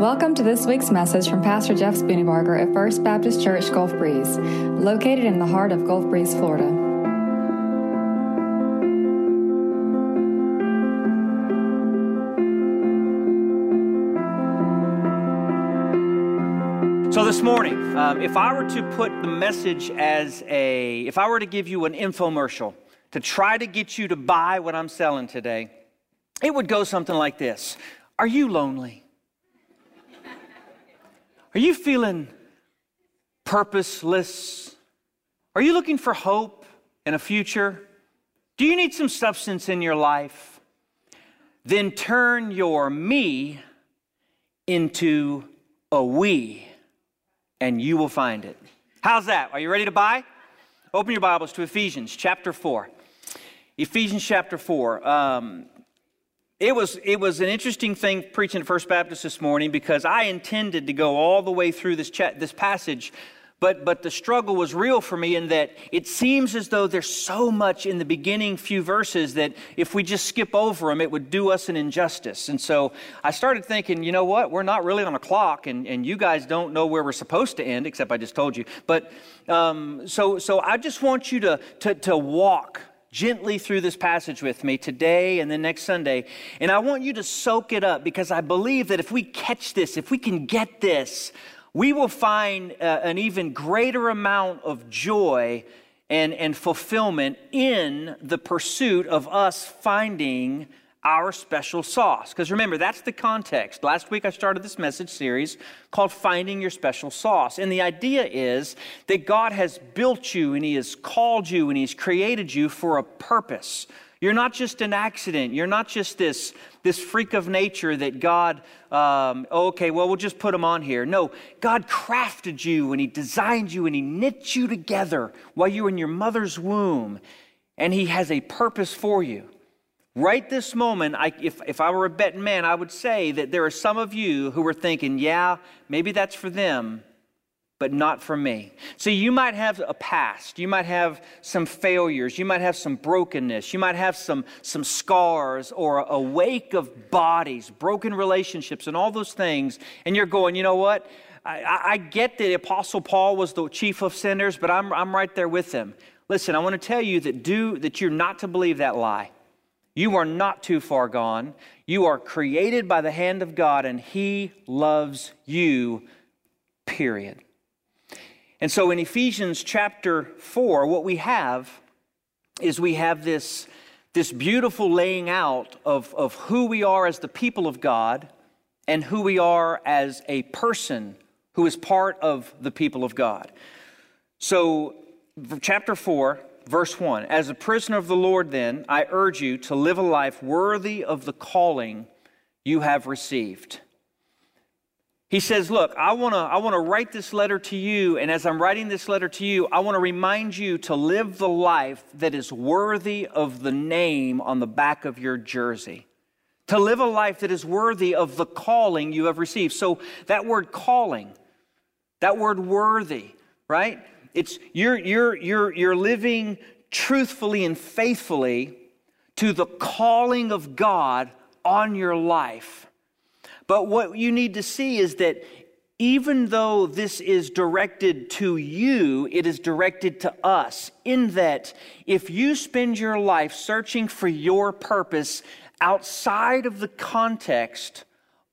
Welcome to this week's message from Pastor Jeff Spooneybarger at First Baptist Church Gulf Breeze, located in the heart of Gulf Breeze, Florida. So, this morning, um, if I were to put the message as a, if I were to give you an infomercial to try to get you to buy what I'm selling today, it would go something like this Are you lonely? Are you feeling purposeless? Are you looking for hope and a future? Do you need some substance in your life? Then turn your me into a we, and you will find it. How's that? Are you ready to buy? Open your Bibles to Ephesians chapter 4. Ephesians chapter 4. Um, it was, it was an interesting thing preaching at First Baptist this morning because I intended to go all the way through this, chat, this passage, but, but the struggle was real for me in that it seems as though there's so much in the beginning few verses that if we just skip over them, it would do us an injustice. And so I started thinking, you know what? We're not really on a clock, and, and you guys don't know where we're supposed to end, except I just told you. But um, so, so I just want you to, to, to walk gently through this passage with me today and then next Sunday. And I want you to soak it up because I believe that if we catch this, if we can get this, we will find uh, an even greater amount of joy and, and fulfillment in the pursuit of us finding our special sauce. Because remember, that's the context. Last week I started this message series called Finding Your Special Sauce. And the idea is that God has built you and He has called you and He's created you for a purpose. You're not just an accident. You're not just this, this freak of nature that God, um, okay, well, we'll just put him on here. No, God crafted you and He designed you and He knit you together while you were in your mother's womb. And He has a purpose for you. Right this moment, I, if, if I were a betting man, I would say that there are some of you who are thinking, yeah, maybe that's for them, but not for me. So you might have a past, you might have some failures, you might have some brokenness, you might have some, some scars or a wake of bodies, broken relationships, and all those things. And you're going, you know what? I, I get that Apostle Paul was the chief of sinners, but I'm, I'm right there with him. Listen, I want to tell you that, do, that you're not to believe that lie. You are not too far gone. You are created by the hand of God, and He loves you, period. And so in Ephesians chapter 4, what we have is we have this, this beautiful laying out of, of who we are as the people of God and who we are as a person who is part of the people of God. So, chapter 4, verse 1 As a prisoner of the Lord, then, I urge you to live a life worthy of the calling you have received. He says, Look, I want to I wanna write this letter to you, and as I'm writing this letter to you, I want to remind you to live the life that is worthy of the name on the back of your jersey. To live a life that is worthy of the calling you have received. So, that word calling, that word worthy, right? It's you're, you're, you're, you're living truthfully and faithfully to the calling of God on your life. But what you need to see is that even though this is directed to you, it is directed to us. In that, if you spend your life searching for your purpose outside of the context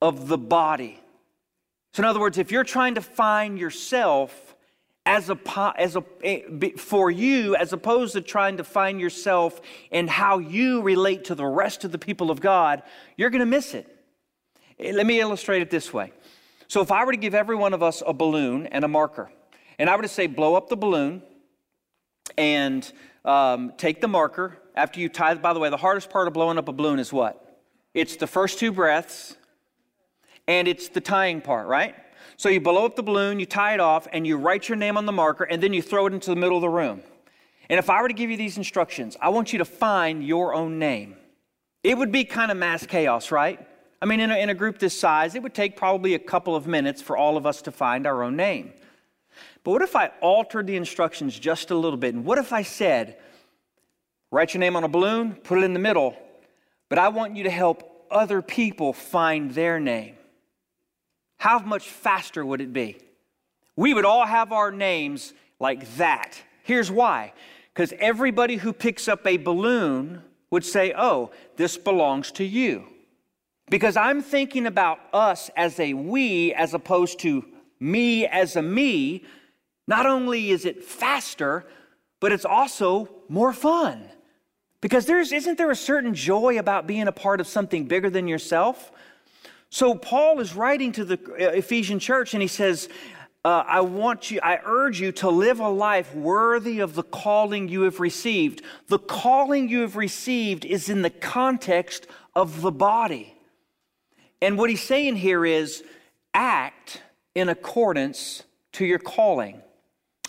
of the body, so in other words, if you're trying to find yourself as a, as a, eh, for you as opposed to trying to find yourself and how you relate to the rest of the people of God, you're going to miss it. Eh, let me illustrate it this way. So, if I were to give every one of us a balloon and a marker, and I were to say, blow up the balloon and um, take the marker after you tie, by the way, the hardest part of blowing up a balloon is what? It's the first two breaths and it's the tying part, right? So you blow up the balloon, you tie it off, and you write your name on the marker, and then you throw it into the middle of the room. And if I were to give you these instructions, I want you to find your own name. It would be kind of mass chaos, right? I mean, in a, in a group this size, it would take probably a couple of minutes for all of us to find our own name. But what if I altered the instructions just a little bit? And what if I said, write your name on a balloon, put it in the middle, but I want you to help other people find their name? How much faster would it be? We would all have our names like that. Here's why because everybody who picks up a balloon would say, Oh, this belongs to you. Because I'm thinking about us as a we as opposed to me as a me. Not only is it faster, but it's also more fun. Because there's, isn't there a certain joy about being a part of something bigger than yourself? So Paul is writing to the uh, Ephesian church and he says, uh, I want you, I urge you to live a life worthy of the calling you have received. The calling you have received is in the context of the body. And what he's saying here is act in accordance to your calling.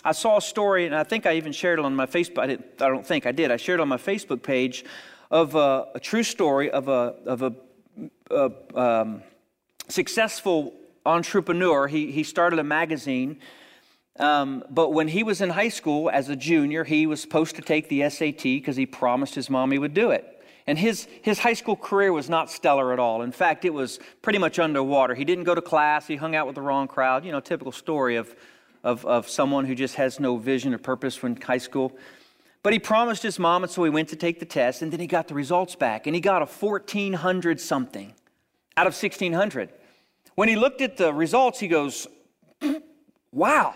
I saw a story, and I think I even shared it on my Facebook. I, didn't, I don't think I did. I shared it on my Facebook page of a, a true story of a, of a, a um, successful entrepreneur. He, he started a magazine. Um, but when he was in high school as a junior, he was supposed to take the SAT because he promised his mom he would do it. And his, his high school career was not stellar at all. In fact, it was pretty much underwater. He didn't go to class, he hung out with the wrong crowd. You know, typical story of, of, of someone who just has no vision or purpose when high school. But he promised his mom, and so he went to take the test, and then he got the results back, and he got a 1400 something out of 1600. When he looked at the results, he goes, Wow,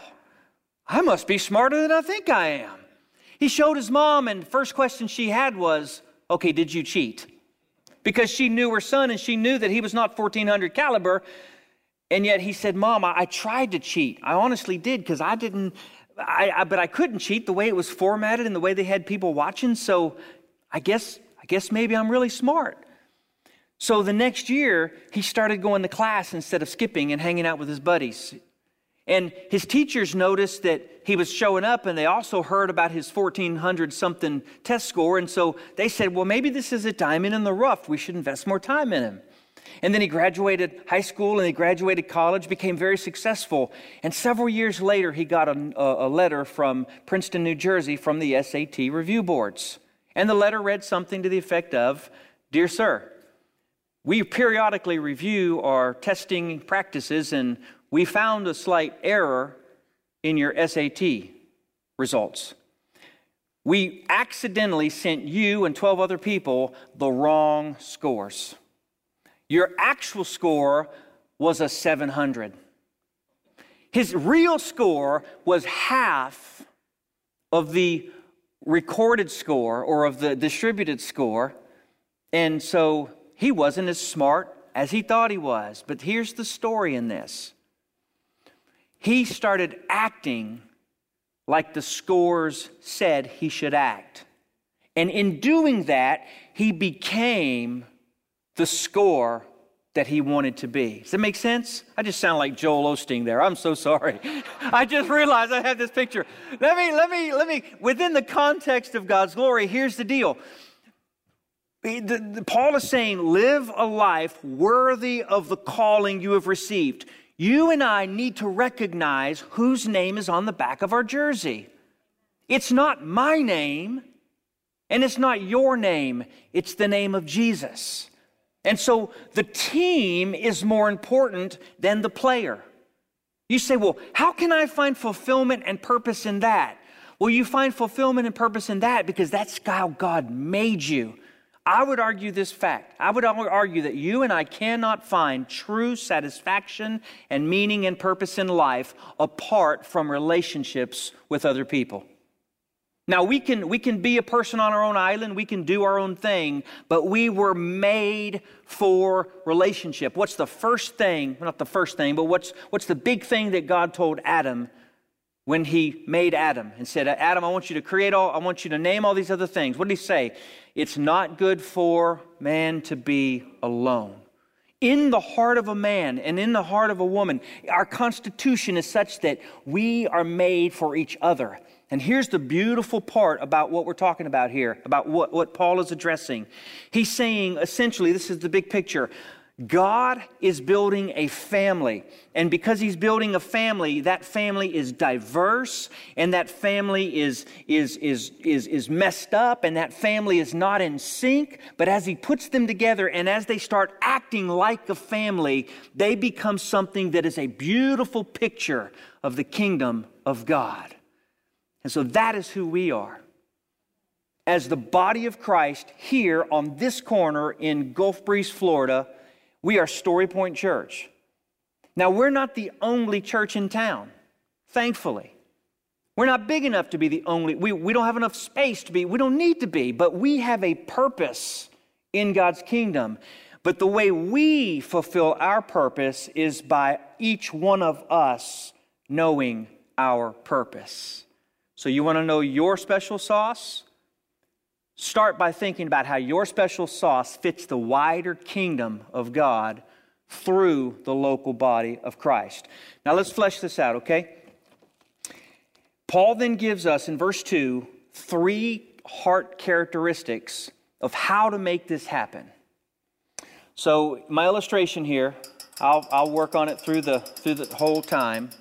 I must be smarter than I think I am. He showed his mom, and the first question she had was, Okay, did you cheat? Because she knew her son and she knew that he was not 1400 caliber. And yet he said, Mom, I, I tried to cheat. I honestly did because I didn't, I, I, but I couldn't cheat the way it was formatted and the way they had people watching. So I guess, I guess maybe I'm really smart. So the next year, he started going to class instead of skipping and hanging out with his buddies. And his teachers noticed that he was showing up, and they also heard about his 1400 something test score. And so they said, Well, maybe this is a diamond in the rough. We should invest more time in him. And then he graduated high school and he graduated college, became very successful. And several years later, he got a, a letter from Princeton, New Jersey, from the SAT review boards. And the letter read something to the effect of Dear Sir, we periodically review our testing practices, and we found a slight error in your SAT results. We accidentally sent you and 12 other people the wrong scores. Your actual score was a 700. His real score was half of the recorded score or of the distributed score. And so he wasn't as smart as he thought he was. But here's the story in this he started acting like the scores said he should act. And in doing that, he became the score that he wanted to be. Does that make sense? I just sound like Joel Osteen there. I'm so sorry. I just realized I had this picture. Let me, let me, let me, within the context of God's glory, here's the deal. Paul is saying, live a life worthy of the calling you have received. You and I need to recognize whose name is on the back of our jersey. It's not my name, and it's not your name, it's the name of Jesus. And so the team is more important than the player. You say, well, how can I find fulfillment and purpose in that? Well, you find fulfillment and purpose in that because that's how God made you. I would argue this fact. I would argue that you and I cannot find true satisfaction and meaning and purpose in life apart from relationships with other people. Now, we can, we can be a person on our own island, we can do our own thing, but we were made for relationship. What's the first thing, not the first thing, but what's, what's the big thing that God told Adam when he made Adam and said, Adam, I want you to create all, I want you to name all these other things. What did he say? It's not good for man to be alone. In the heart of a man and in the heart of a woman, our constitution is such that we are made for each other. And here's the beautiful part about what we're talking about here, about what, what Paul is addressing. He's saying essentially, this is the big picture God is building a family. And because He's building a family, that family is diverse and that family is, is, is, is, is messed up and that family is not in sync. But as He puts them together and as they start acting like a family, they become something that is a beautiful picture of the kingdom of God. And so that is who we are. As the body of Christ here on this corner in Gulf Breeze, Florida, we are Story Point Church. Now, we're not the only church in town, thankfully. We're not big enough to be the only, we, we don't have enough space to be, we don't need to be, but we have a purpose in God's kingdom. But the way we fulfill our purpose is by each one of us knowing our purpose. So, you want to know your special sauce? Start by thinking about how your special sauce fits the wider kingdom of God through the local body of Christ. Now let's flesh this out, okay? Paul then gives us in verse 2 three heart characteristics of how to make this happen. So, my illustration here, I'll, I'll work on it through the, through the whole time.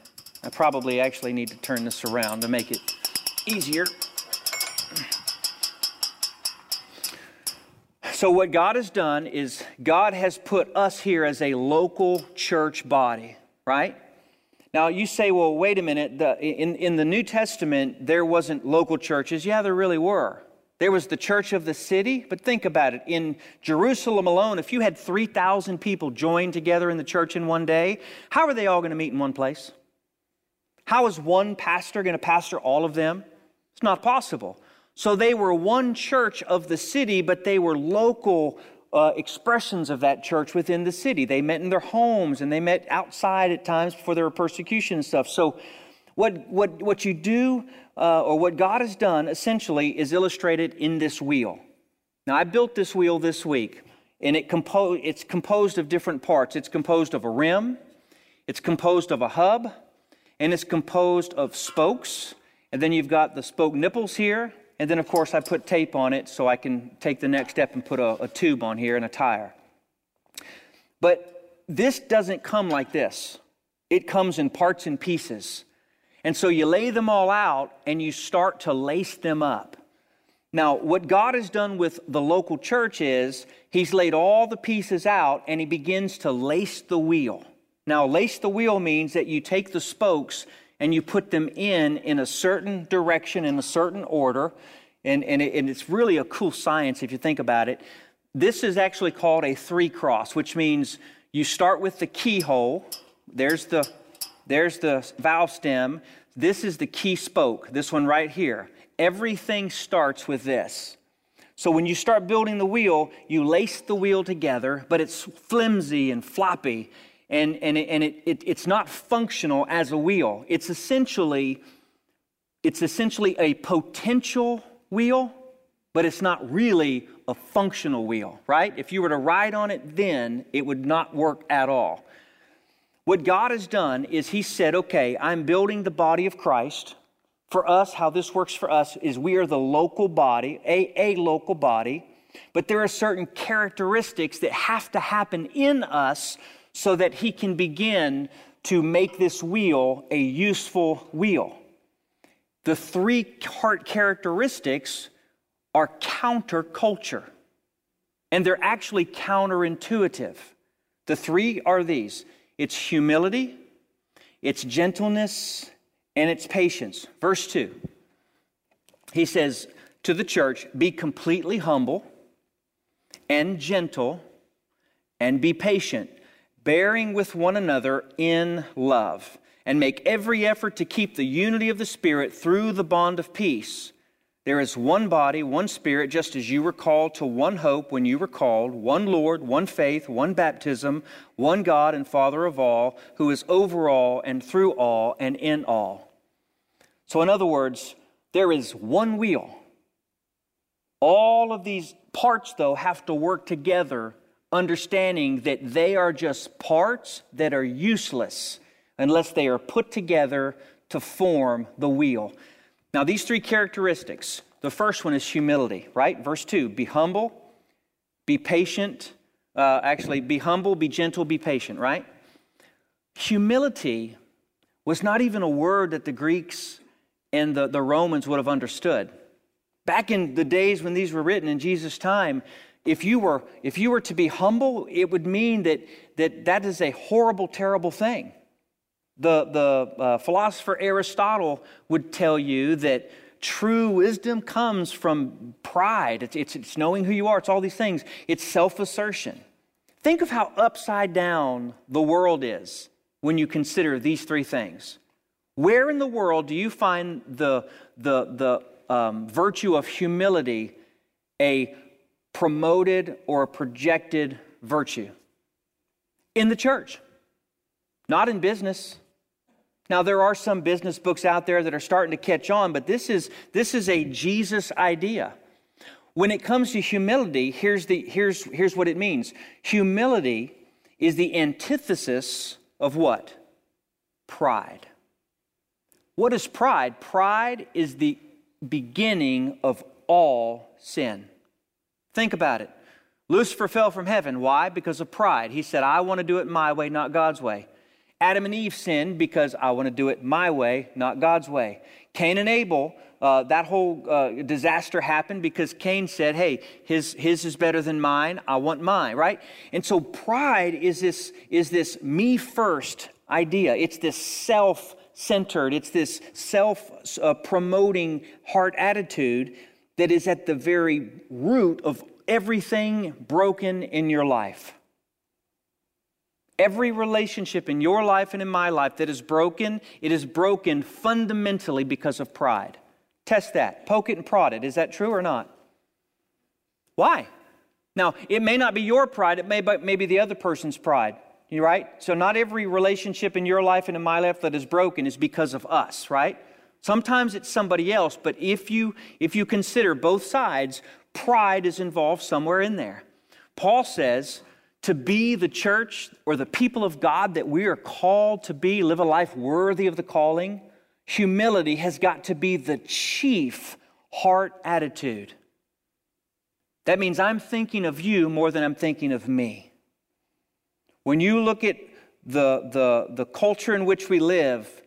I probably actually need to turn this around to make it easier. So, what God has done is God has put us here as a local church body, right? Now, you say, well, wait a minute. The, in, in the New Testament, there wasn't local churches. Yeah, there really were. There was the church of the city, but think about it. In Jerusalem alone, if you had 3,000 people join together in the church in one day, how are they all going to meet in one place? How is one pastor going to pastor all of them? It's not possible. So they were one church of the city, but they were local uh, expressions of that church within the city. They met in their homes and they met outside at times before there were persecution and stuff. So, what, what, what you do, uh, or what God has done essentially, is illustrated in this wheel. Now, I built this wheel this week, and it compo- it's composed of different parts. It's composed of a rim, it's composed of a hub, and it's composed of spokes. And then you've got the spoke nipples here, and then, of course, I put tape on it so I can take the next step and put a, a tube on here and a tire. But this doesn't come like this, it comes in parts and pieces. And so you lay them all out and you start to lace them up. Now, what God has done with the local church is He's laid all the pieces out and He begins to lace the wheel. Now, lace the wheel means that you take the spokes and you put them in in a certain direction, in a certain order. And, and, it, and it's really a cool science if you think about it. This is actually called a three cross, which means you start with the keyhole. There's the, there's the valve stem. This is the key spoke, this one right here. Everything starts with this. So when you start building the wheel, you lace the wheel together, but it's flimsy and floppy and, and, it, and it, it, it's not functional as a wheel. It's essentially, it's essentially a potential wheel, but it's not really a functional wheel, right? If you were to ride on it then, it would not work at all. What God has done is He said, okay, I'm building the body of Christ. For us, how this works for us is we are the local body, a, a local body, but there are certain characteristics that have to happen in us so that he can begin to make this wheel a useful wheel. The three heart characteristics are counterculture, and they're actually counterintuitive. The three are these it's humility, it's gentleness, and it's patience. Verse 2, he says to the church, Be completely humble and gentle and be patient bearing with one another in love, and make every effort to keep the unity of the Spirit through the bond of peace. There is one body, one Spirit, just as you were called to one hope when you were called, one Lord, one faith, one baptism, one God and Father of all, who is over all and through all and in all. So, in other words, there is one wheel. All of these parts, though, have to work together understanding that they are just parts that are useless unless they are put together to form the wheel. Now, these three characteristics the first one is humility, right? Verse 2 be humble, be patient, Uh, actually, be humble, be gentle, be patient, right? Humility was not even a word that the Greeks and the, the Romans would have understood. Back in the days when these were written in Jesus' time, if you were, if you were to be humble, it would mean that that, that is a horrible, terrible thing. The, the uh, philosopher Aristotle would tell you that true wisdom comes from pride. It's, it's, it's knowing who you are, it's all these things, it's self assertion. Think of how upside down the world is when you consider these three things. Where in the world do you find the, the, the um, virtue of humility a promoted or a projected virtue? In the church, not in business. Now, there are some business books out there that are starting to catch on, but this is, this is a Jesus idea. When it comes to humility, here's, the, here's, here's what it means humility is the antithesis of what? Pride. What is pride? Pride is the beginning of all sin. Think about it. Lucifer fell from heaven. Why? Because of pride. He said, I want to do it my way, not God's way. Adam and Eve sinned because I want to do it my way, not God's way. Cain and Abel, uh, that whole uh, disaster happened because Cain said, Hey, his, his is better than mine. I want mine, right? And so pride is this, is this me first idea. It's this self centered, it's this self uh, promoting heart attitude that is at the very root of everything broken in your life. Every relationship in your life and in my life that is broken, it is broken fundamentally because of pride. Test that. Poke it and prod it. Is that true or not? Why? Now, it may not be your pride, it may be the other person's pride. You right? So not every relationship in your life and in my life that is broken is because of us, right? Sometimes it's somebody else, but if you if you consider both sides, pride is involved somewhere in there. Paul says, to be the church or the people of God that we are called to be, live a life worthy of the calling, humility has got to be the chief heart attitude. That means I'm thinking of you more than I'm thinking of me. When you look at the, the, the culture in which we live,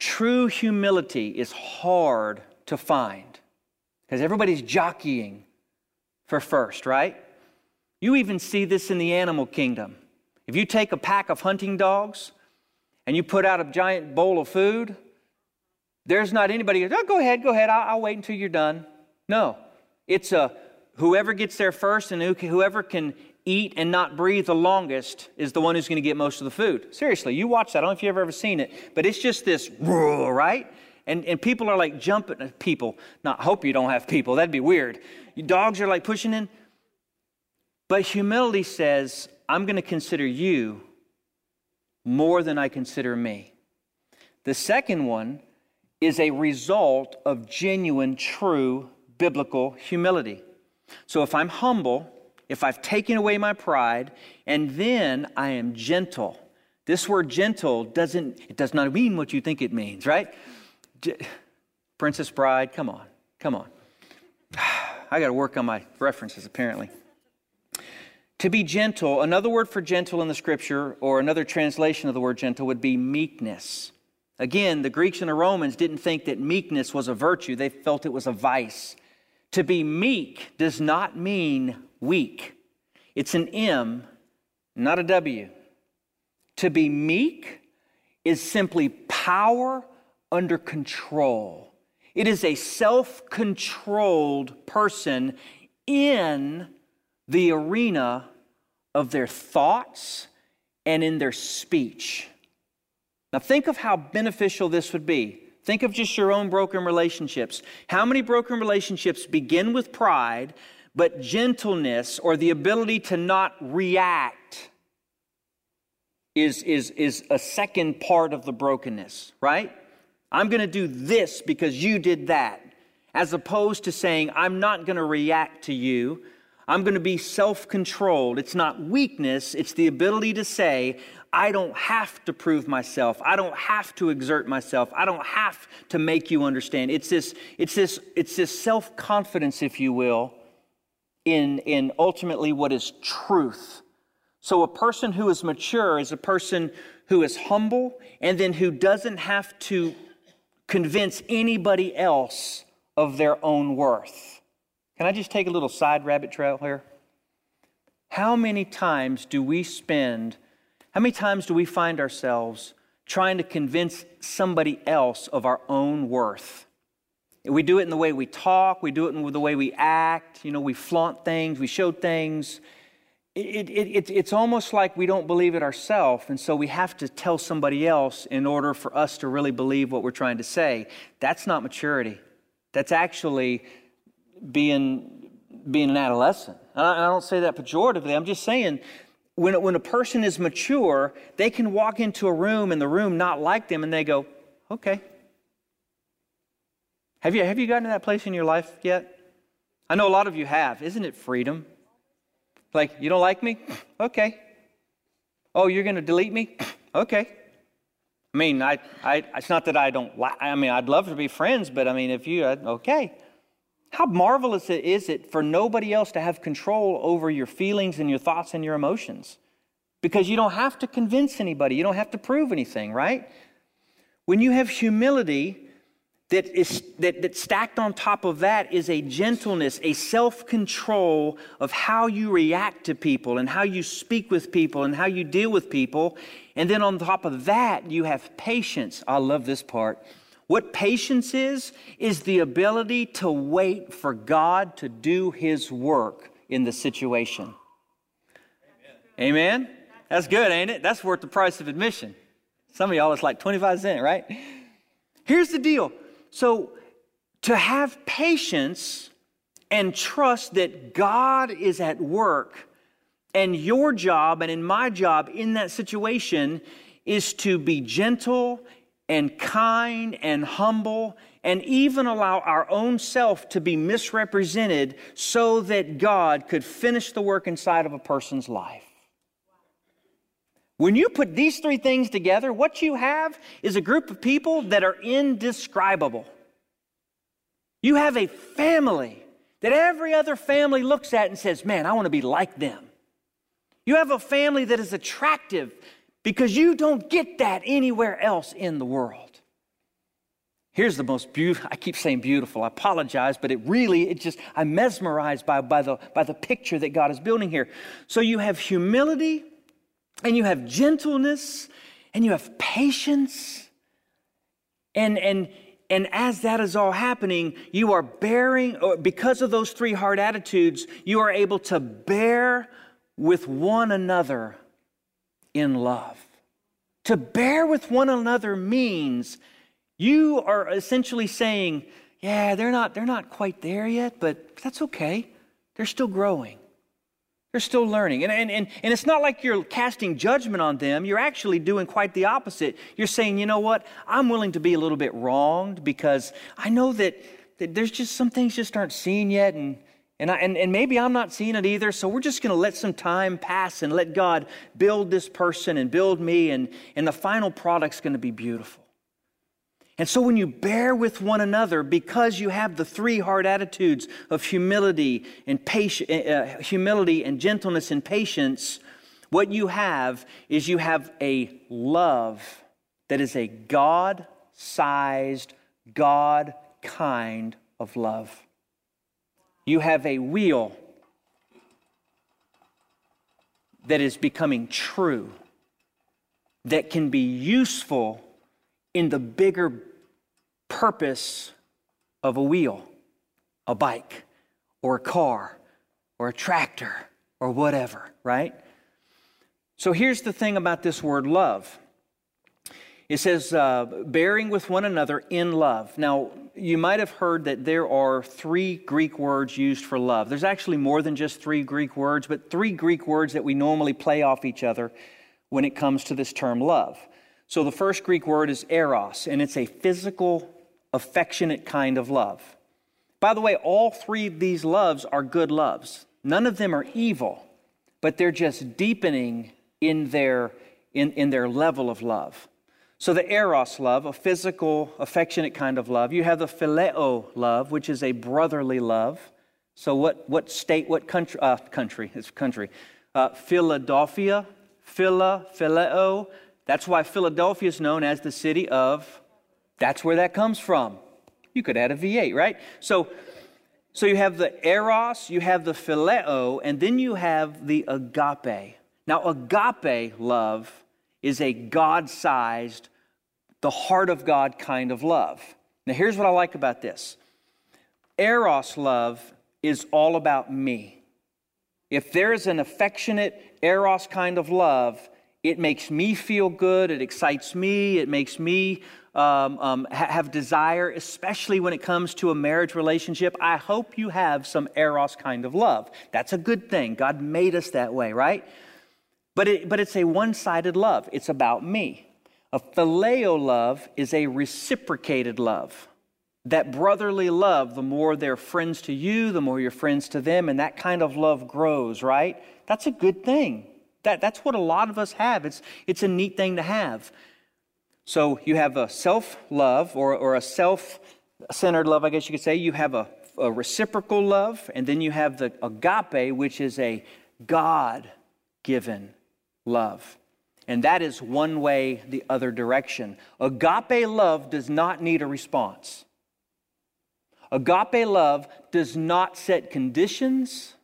true humility is hard to find because everybody's jockeying for first, right? You even see this in the animal kingdom. If you take a pack of hunting dogs and you put out a giant bowl of food, there's not anybody oh, go ahead, go ahead, I'll, I'll, wait until you're done. No, it's a whoever gets there first and whoever can eat and not breathe the longest is the one who's going to get most of the food. Seriously, you watch that. I don't know if you've ever seen it, but it's just this roar, right? And, and people are like jumping at people. Not hope you don't have people, that'd be weird. Dogs are like pushing in. But humility says, I'm going to consider you more than I consider me. The second one is a result of genuine, true biblical humility. So if I'm humble, if I've taken away my pride, and then I am gentle. This word gentle doesn't, it does not mean what you think it means, right? Princess Bride, come on, come on. I got to work on my references apparently. To be gentle, another word for gentle in the scripture, or another translation of the word gentle, would be meekness. Again, the Greeks and the Romans didn't think that meekness was a virtue, they felt it was a vice. To be meek does not mean weak, it's an M, not a W. To be meek is simply power under control. It is a self controlled person in the arena of their thoughts and in their speech. Now, think of how beneficial this would be. Think of just your own broken relationships. How many broken relationships begin with pride, but gentleness or the ability to not react is, is, is a second part of the brokenness, right? I'm going to do this because you did that, as opposed to saying, I'm not going to react to you. I'm going to be self controlled. It's not weakness, it's the ability to say, I don't have to prove myself. I don't have to exert myself. I don't have to make you understand. It's this, it's this, it's this self confidence, if you will, in, in ultimately what is truth. So, a person who is mature is a person who is humble and then who doesn't have to convince anybody else of their own worth. Can I just take a little side rabbit trail here? How many times do we spend, how many times do we find ourselves trying to convince somebody else of our own worth? We do it in the way we talk, we do it in the way we act, you know, we flaunt things, we show things. It, it, it, it's almost like we don't believe it ourselves, and so we have to tell somebody else in order for us to really believe what we're trying to say. That's not maturity. That's actually being, being an adolescent. And I don't say that pejoratively. I'm just saying when, when a person is mature, they can walk into a room and the room not like them, and they go, okay. Have you, have you gotten to that place in your life yet? I know a lot of you have. Isn't it freedom? Like, you don't like me? Okay. Oh, you're going to delete me? Okay. I mean, I, I, it's not that I don't like, I mean, I'd love to be friends, but I mean, if you, uh, okay. How marvelous is it for nobody else to have control over your feelings and your thoughts and your emotions? Because you don't have to convince anybody, you don't have to prove anything, right? When you have humility, that is that, that stacked on top of that is a gentleness a self-control of how you react to people and how you speak with people and how you deal with people and then on top of that you have patience i love this part what patience is, is the ability to wait for God to do His work in the situation. Amen? Amen? That's good, ain't it? That's worth the price of admission. Some of y'all, it's like 25 cents, right? Here's the deal. So, to have patience and trust that God is at work, and your job and in my job in that situation is to be gentle and kind and humble and even allow our own self to be misrepresented so that God could finish the work inside of a person's life. When you put these three things together, what you have is a group of people that are indescribable. You have a family that every other family looks at and says, Man, I want to be like them. You have a family that is attractive because you don't get that anywhere else in the world. Here's the most beautiful, I keep saying beautiful, I apologize, but it really, it just, I'm mesmerized by, by, the, by the picture that God is building here. So you have humility, and you have gentleness, and you have patience, and, and, and as that is all happening, you are bearing, because of those three hard attitudes, you are able to bear with one another in love. To bear with one another means you are essentially saying, yeah, they're not, they're not quite there yet, but that's okay. They're still growing. They're still learning. And, and, and, and it's not like you're casting judgment on them. You're actually doing quite the opposite. You're saying, you know what? I'm willing to be a little bit wronged because I know that, that there's just some things just aren't seen yet. And, and, I, and, and maybe I'm not seeing it either, so we're just going to let some time pass and let God build this person and build me, and, and the final product's going to be beautiful. And so when you bear with one another, because you have the three hard attitudes of humility and patience, uh, humility and gentleness and patience, what you have is you have a love that is a God-sized, God kind of love. You have a wheel that is becoming true, that can be useful in the bigger purpose of a wheel, a bike, or a car, or a tractor, or whatever, right? So here's the thing about this word love it says, uh, bearing with one another in love. Now, you might have heard that there are three Greek words used for love. There's actually more than just three Greek words, but three Greek words that we normally play off each other when it comes to this term love. So the first Greek word is eros, and it's a physical, affectionate kind of love. By the way, all three of these loves are good loves. None of them are evil, but they're just deepening in their, in, in their level of love. So, the eros love, a physical, affectionate kind of love. You have the phileo love, which is a brotherly love. So, what, what state, what country, uh, country, it's country, uh, Philadelphia, Phila, Phileo. That's why Philadelphia is known as the city of, that's where that comes from. You could add a V8, right? So, so you have the eros, you have the phileo, and then you have the agape. Now, agape love is a God sized, the heart of God kind of love. Now, here's what I like about this Eros love is all about me. If there is an affectionate Eros kind of love, it makes me feel good, it excites me, it makes me um, um, ha- have desire, especially when it comes to a marriage relationship. I hope you have some Eros kind of love. That's a good thing. God made us that way, right? But, it, but it's a one sided love, it's about me. A phileo love is a reciprocated love. That brotherly love, the more they're friends to you, the more you're friends to them, and that kind of love grows, right? That's a good thing. That, that's what a lot of us have. It's, it's a neat thing to have. So you have a self love or, or a self centered love, I guess you could say. You have a, a reciprocal love, and then you have the agape, which is a God given love. And that is one way the other direction. Agape love does not need a response. Agape love does not set conditions.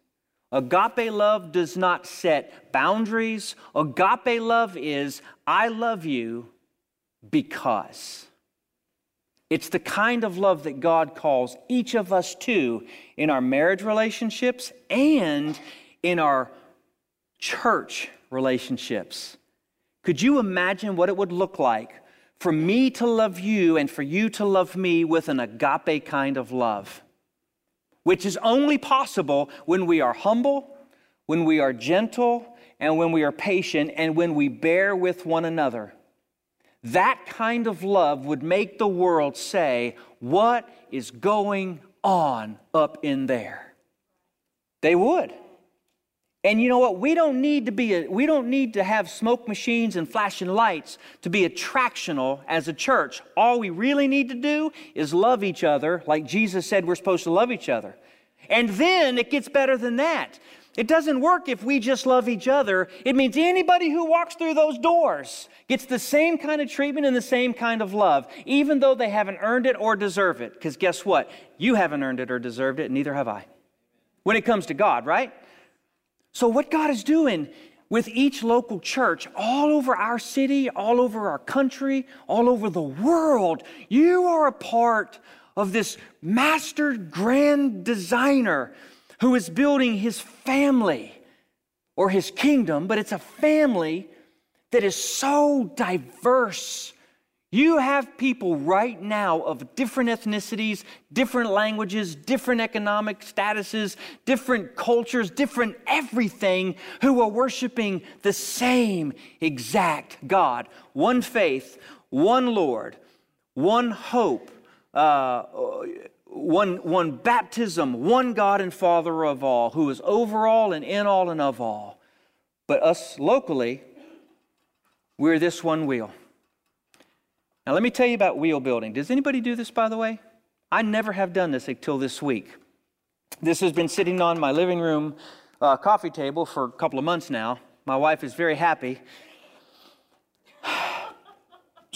Agape love does not set boundaries. Agape love is, I love you because. It's the kind of love that God calls each of us to in our marriage relationships and in our church relationships. Could you imagine what it would look like for me to love you and for you to love me with an agape kind of love? Which is only possible when we are humble, when we are gentle, and when we are patient, and when we bear with one another. That kind of love would make the world say, What is going on up in there? They would. And you know what? We don't need to be a, we don't need to have smoke machines and flashing lights to be attractional as a church. All we really need to do is love each other like Jesus said we're supposed to love each other. And then it gets better than that. It doesn't work if we just love each other. It means anybody who walks through those doors gets the same kind of treatment and the same kind of love, even though they haven't earned it or deserve it. Because guess what? You haven't earned it or deserved it, neither have I. When it comes to God, right? So, what God is doing with each local church all over our city, all over our country, all over the world, you are a part of this master grand designer who is building his family or his kingdom, but it's a family that is so diverse you have people right now of different ethnicities, different languages, different economic statuses, different cultures, different everything who are worshiping the same exact God. One faith, one Lord, one hope, uh, one, one baptism, one God and Father of all, who is over all and in all and of all. But us locally, we're this one wheel. Now, let me tell you about wheel building. Does anybody do this, by the way? I never have done this until this week. This has been sitting on my living room uh, coffee table for a couple of months now. My wife is very happy.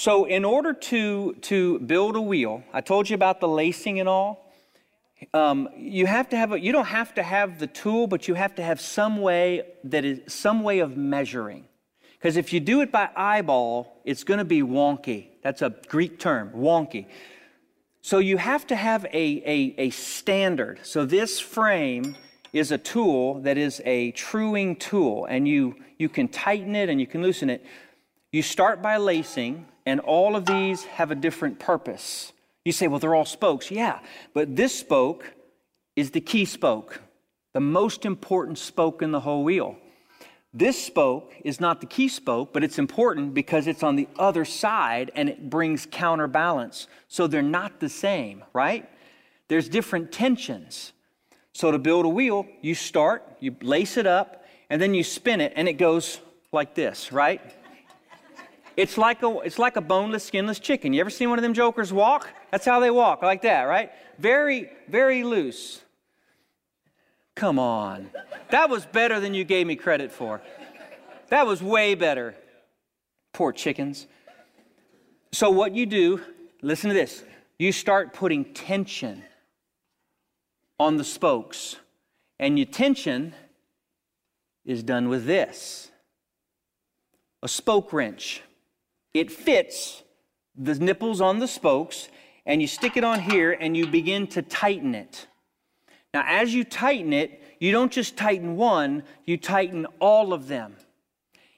So, in order to, to build a wheel, I told you about the lacing and all. Um, you have to have a, you don't have to have the tool, but you have to have some way that is some way of measuring. Because if you do it by eyeball, it's going to be wonky. That's a Greek term, wonky. So you have to have a, a, a standard. So this frame is a tool that is a truing tool, and you, you can tighten it and you can loosen it. You start by lacing, and all of these have a different purpose. You say, well, they're all spokes. Yeah, but this spoke is the key spoke, the most important spoke in the whole wheel. This spoke is not the key spoke, but it's important because it's on the other side and it brings counterbalance. So they're not the same, right? There's different tensions. So to build a wheel, you start, you lace it up, and then you spin it, and it goes like this, right? It's like a it's like a boneless, skinless chicken. You ever seen one of them jokers walk? That's how they walk, like that, right? Very, very loose. Come on. That was better than you gave me credit for. That was way better. Poor chickens. So, what you do, listen to this you start putting tension on the spokes. And your tension is done with this a spoke wrench. It fits the nipples on the spokes, and you stick it on here and you begin to tighten it. Now, as you tighten it, you don't just tighten one, you tighten all of them.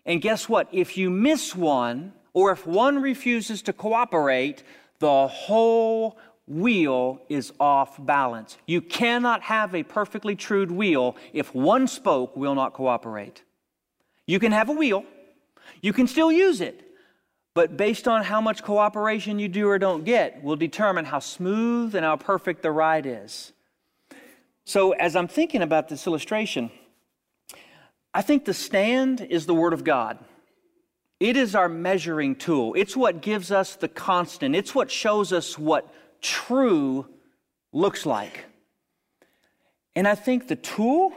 And guess what? If you miss one, or if one refuses to cooperate, the whole wheel is off balance. You cannot have a perfectly trued wheel if one spoke will not cooperate. You can have a wheel, you can still use it, but based on how much cooperation you do or don't get will determine how smooth and how perfect the ride is. So, as I'm thinking about this illustration, I think the stand is the Word of God. It is our measuring tool. It's what gives us the constant. It's what shows us what true looks like. And I think the tool,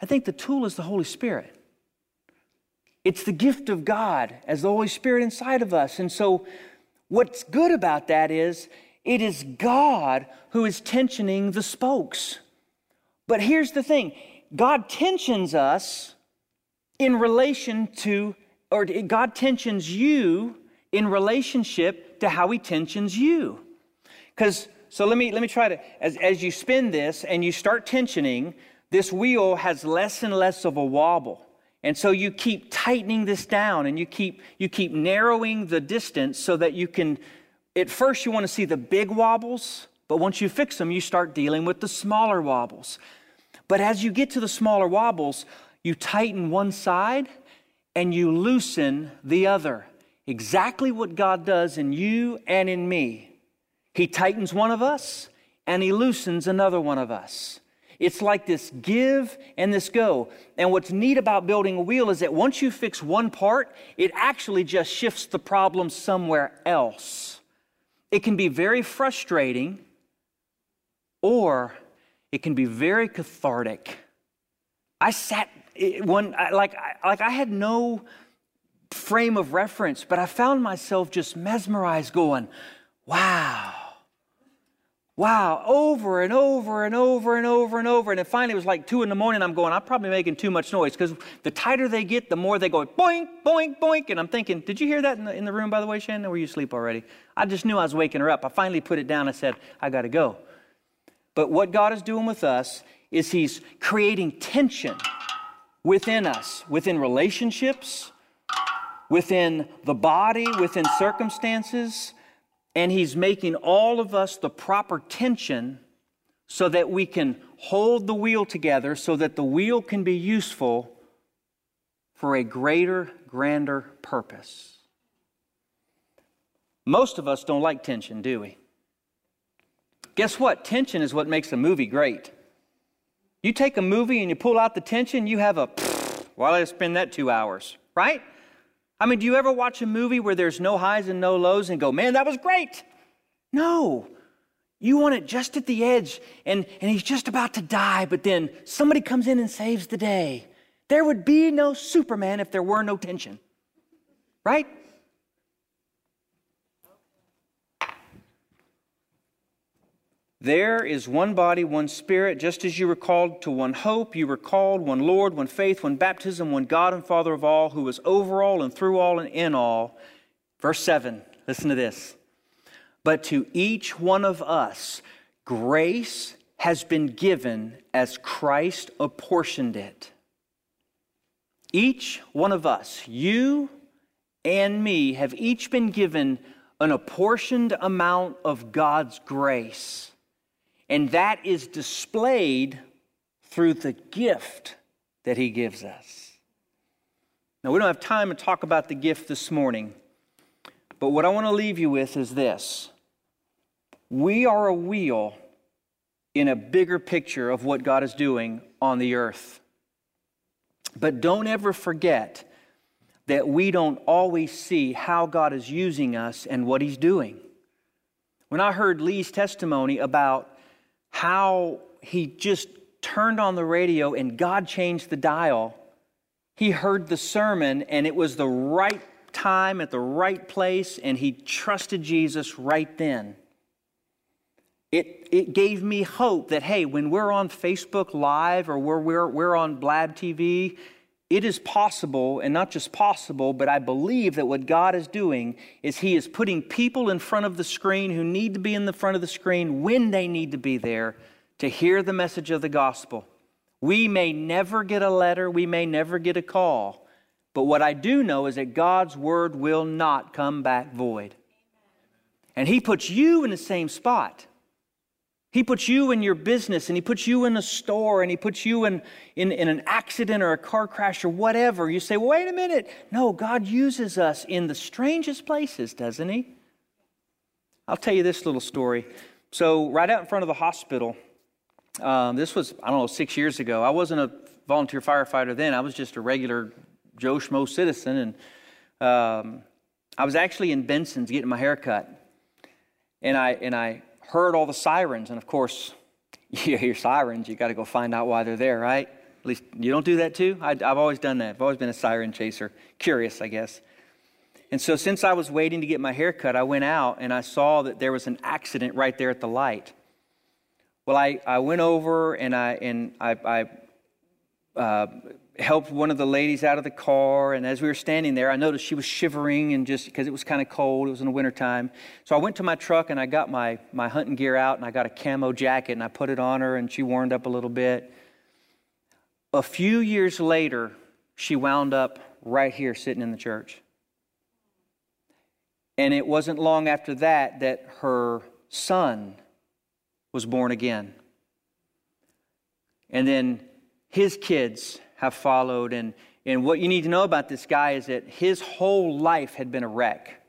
I think the tool is the Holy Spirit. It's the gift of God as the Holy Spirit inside of us. And so, what's good about that is it is God who is tensioning the spokes. But here's the thing God tensions us in relation to, or God tensions you in relationship to how He tensions you. Because, so let me, let me try to, as, as you spin this and you start tensioning, this wheel has less and less of a wobble. And so you keep tightening this down and you keep, you keep narrowing the distance so that you can, at first, you want to see the big wobbles, but once you fix them, you start dealing with the smaller wobbles. But as you get to the smaller wobbles, you tighten one side and you loosen the other. Exactly what God does in you and in me. He tightens one of us and he loosens another one of us. It's like this give and this go. And what's neat about building a wheel is that once you fix one part, it actually just shifts the problem somewhere else. It can be very frustrating or it can be very cathartic. I sat one like like I had no frame of reference, but I found myself just mesmerized going, "Wow. Wow, over and over and over and over and over. And then finally it was like two in the morning. I'm going, I'm probably making too much noise because the tighter they get, the more they go boink, boink, boink. And I'm thinking, did you hear that in the, in the room, by the way, Shannon? Were you asleep already? I just knew I was waking her up. I finally put it down. I said, I got to go. But what God is doing with us is He's creating tension within us, within relationships, within the body, within circumstances and He's making all of us the proper tension so that we can hold the wheel together so that the wheel can be useful for a greater, grander purpose. Most of us don't like tension, do we? Guess what? Tension is what makes a movie great. You take a movie and you pull out the tension, you have a, did I spend that two hours, right? I mean, do you ever watch a movie where there's no highs and no lows and go, man, that was great? No. You want it just at the edge, and, and he's just about to die, but then somebody comes in and saves the day. There would be no Superman if there were no tension. Right? There is one body, one spirit, just as you were called to one hope, you were called one Lord, one faith, one baptism, one God and Father of all, who is over all and through all and in all. Verse 7, listen to this. But to each one of us, grace has been given as Christ apportioned it. Each one of us, you and me, have each been given an apportioned amount of God's grace. And that is displayed through the gift that He gives us. Now, we don't have time to talk about the gift this morning, but what I want to leave you with is this we are a wheel in a bigger picture of what God is doing on the earth. But don't ever forget that we don't always see how God is using us and what He's doing. When I heard Lee's testimony about how he just turned on the radio and God changed the dial. He heard the sermon and it was the right time at the right place and he trusted Jesus right then. It, it gave me hope that, hey, when we're on Facebook Live or we're, we're, we're on Blab TV, it is possible, and not just possible, but I believe that what God is doing is He is putting people in front of the screen who need to be in the front of the screen when they need to be there to hear the message of the gospel. We may never get a letter, we may never get a call, but what I do know is that God's word will not come back void. And He puts you in the same spot. He puts you in your business and he puts you in a store and he puts you in, in, in, an accident or a car crash or whatever. You say, wait a minute. No, God uses us in the strangest places, doesn't he? I'll tell you this little story. So, right out in front of the hospital, um, this was, I don't know, six years ago. I wasn't a volunteer firefighter then, I was just a regular Joe Schmo citizen. And um, I was actually in Benson's getting my hair cut. And I, and I heard all the sirens. And of course, you hear sirens, you got to go find out why they're there, right? At least you don't do that too? I, have always done that. I've always been a siren chaser. Curious, I guess. And so, since I was waiting to get my hair cut, I went out and I saw that there was an accident right there at the light. Well, I, I went over and I, and I, I uh, helped one of the ladies out of the car. And as we were standing there, I noticed she was shivering and just because it was kind of cold, it was in the wintertime. So I went to my truck and I got my, my hunting gear out and I got a camo jacket and I put it on her and she warmed up a little bit. A few years later, she wound up right here sitting in the church. And it wasn't long after that that her son was born again. And then his kids have followed. And, and what you need to know about this guy is that his whole life had been a wreck.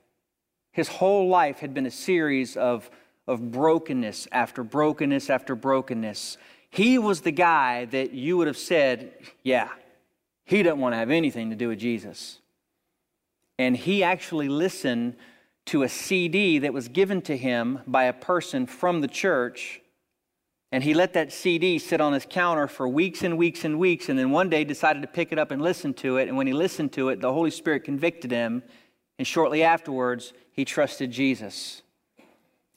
His whole life had been a series of, of brokenness after brokenness after brokenness. He was the guy that you would have said, yeah, he doesn't want to have anything to do with Jesus. And he actually listened to a CD that was given to him by a person from the church and he let that CD sit on his counter for weeks and weeks and weeks, and then one day decided to pick it up and listen to it. And when he listened to it, the Holy Spirit convicted him, and shortly afterwards, he trusted Jesus.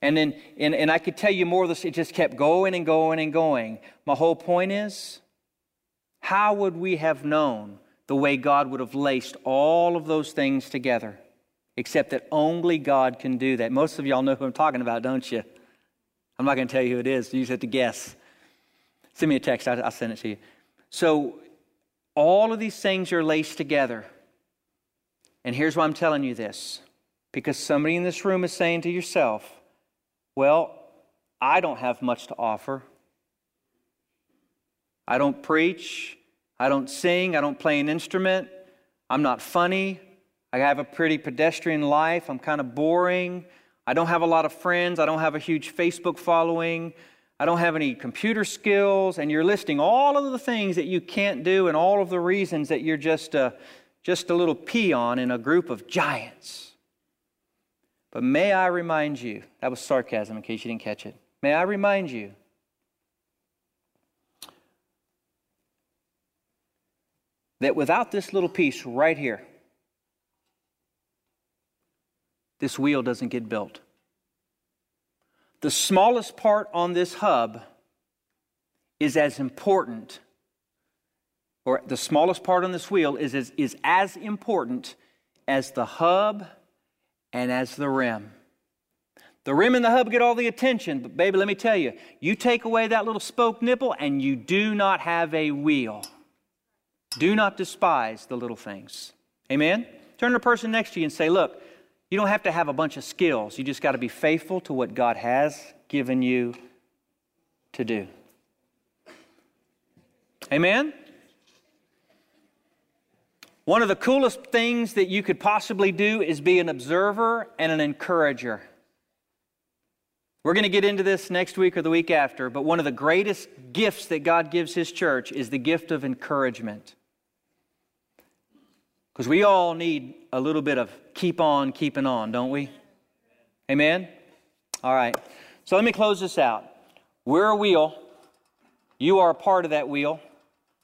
And then, and, and I could tell you more of this, it just kept going and going and going. My whole point is how would we have known the way God would have laced all of those things together? Except that only God can do that. Most of y'all know who I'm talking about, don't you? I'm not going to tell you who it is. You just have to guess. Send me a text, I'll, I'll send it to you. So, all of these things are laced together. And here's why I'm telling you this because somebody in this room is saying to yourself, Well, I don't have much to offer. I don't preach. I don't sing. I don't play an instrument. I'm not funny. I have a pretty pedestrian life. I'm kind of boring. I don't have a lot of friends. I don't have a huge Facebook following. I don't have any computer skills. And you're listing all of the things that you can't do and all of the reasons that you're just a, just a little peon in a group of giants. But may I remind you, that was sarcasm in case you didn't catch it. May I remind you that without this little piece right here, this wheel doesn't get built. The smallest part on this hub is as important, or the smallest part on this wheel is as, is as important as the hub and as the rim. The rim and the hub get all the attention, but baby, let me tell you, you take away that little spoke nipple and you do not have a wheel. Do not despise the little things. Amen? Turn to the person next to you and say, Look, you don't have to have a bunch of skills. You just got to be faithful to what God has given you to do. Amen? One of the coolest things that you could possibly do is be an observer and an encourager. We're going to get into this next week or the week after, but one of the greatest gifts that God gives His church is the gift of encouragement. Because we all need a little bit of keep on keeping on, don't we? Amen? All right. So let me close this out. We're a wheel. You are a part of that wheel.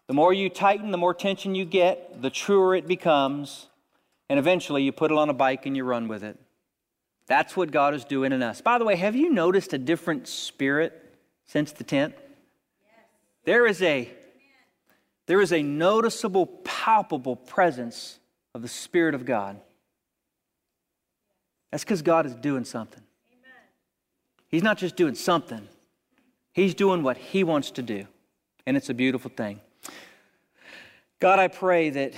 The more you tighten, the more tension you get, the truer it becomes, and eventually you put it on a bike and you run with it. That's what God is doing in us. By the way, have you noticed a different spirit since the tent? There is a there is a noticeable, palpable presence of the Spirit of God. That's because God is doing something. He's not just doing something, He's doing what He wants to do. And it's a beautiful thing. God, I pray that,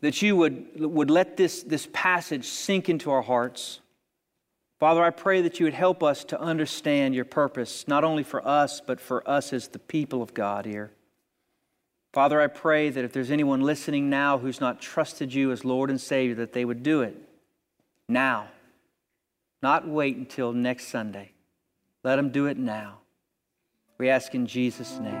that you would, would let this, this passage sink into our hearts. Father, I pray that you would help us to understand your purpose, not only for us, but for us as the people of God here. Father, I pray that if there's anyone listening now who's not trusted you as Lord and Savior, that they would do it now, not wait until next Sunday. Let them do it now. We ask in Jesus' name.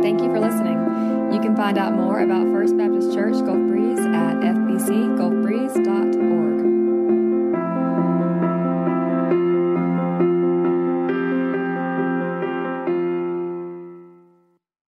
Thank you for listening. You can find out more about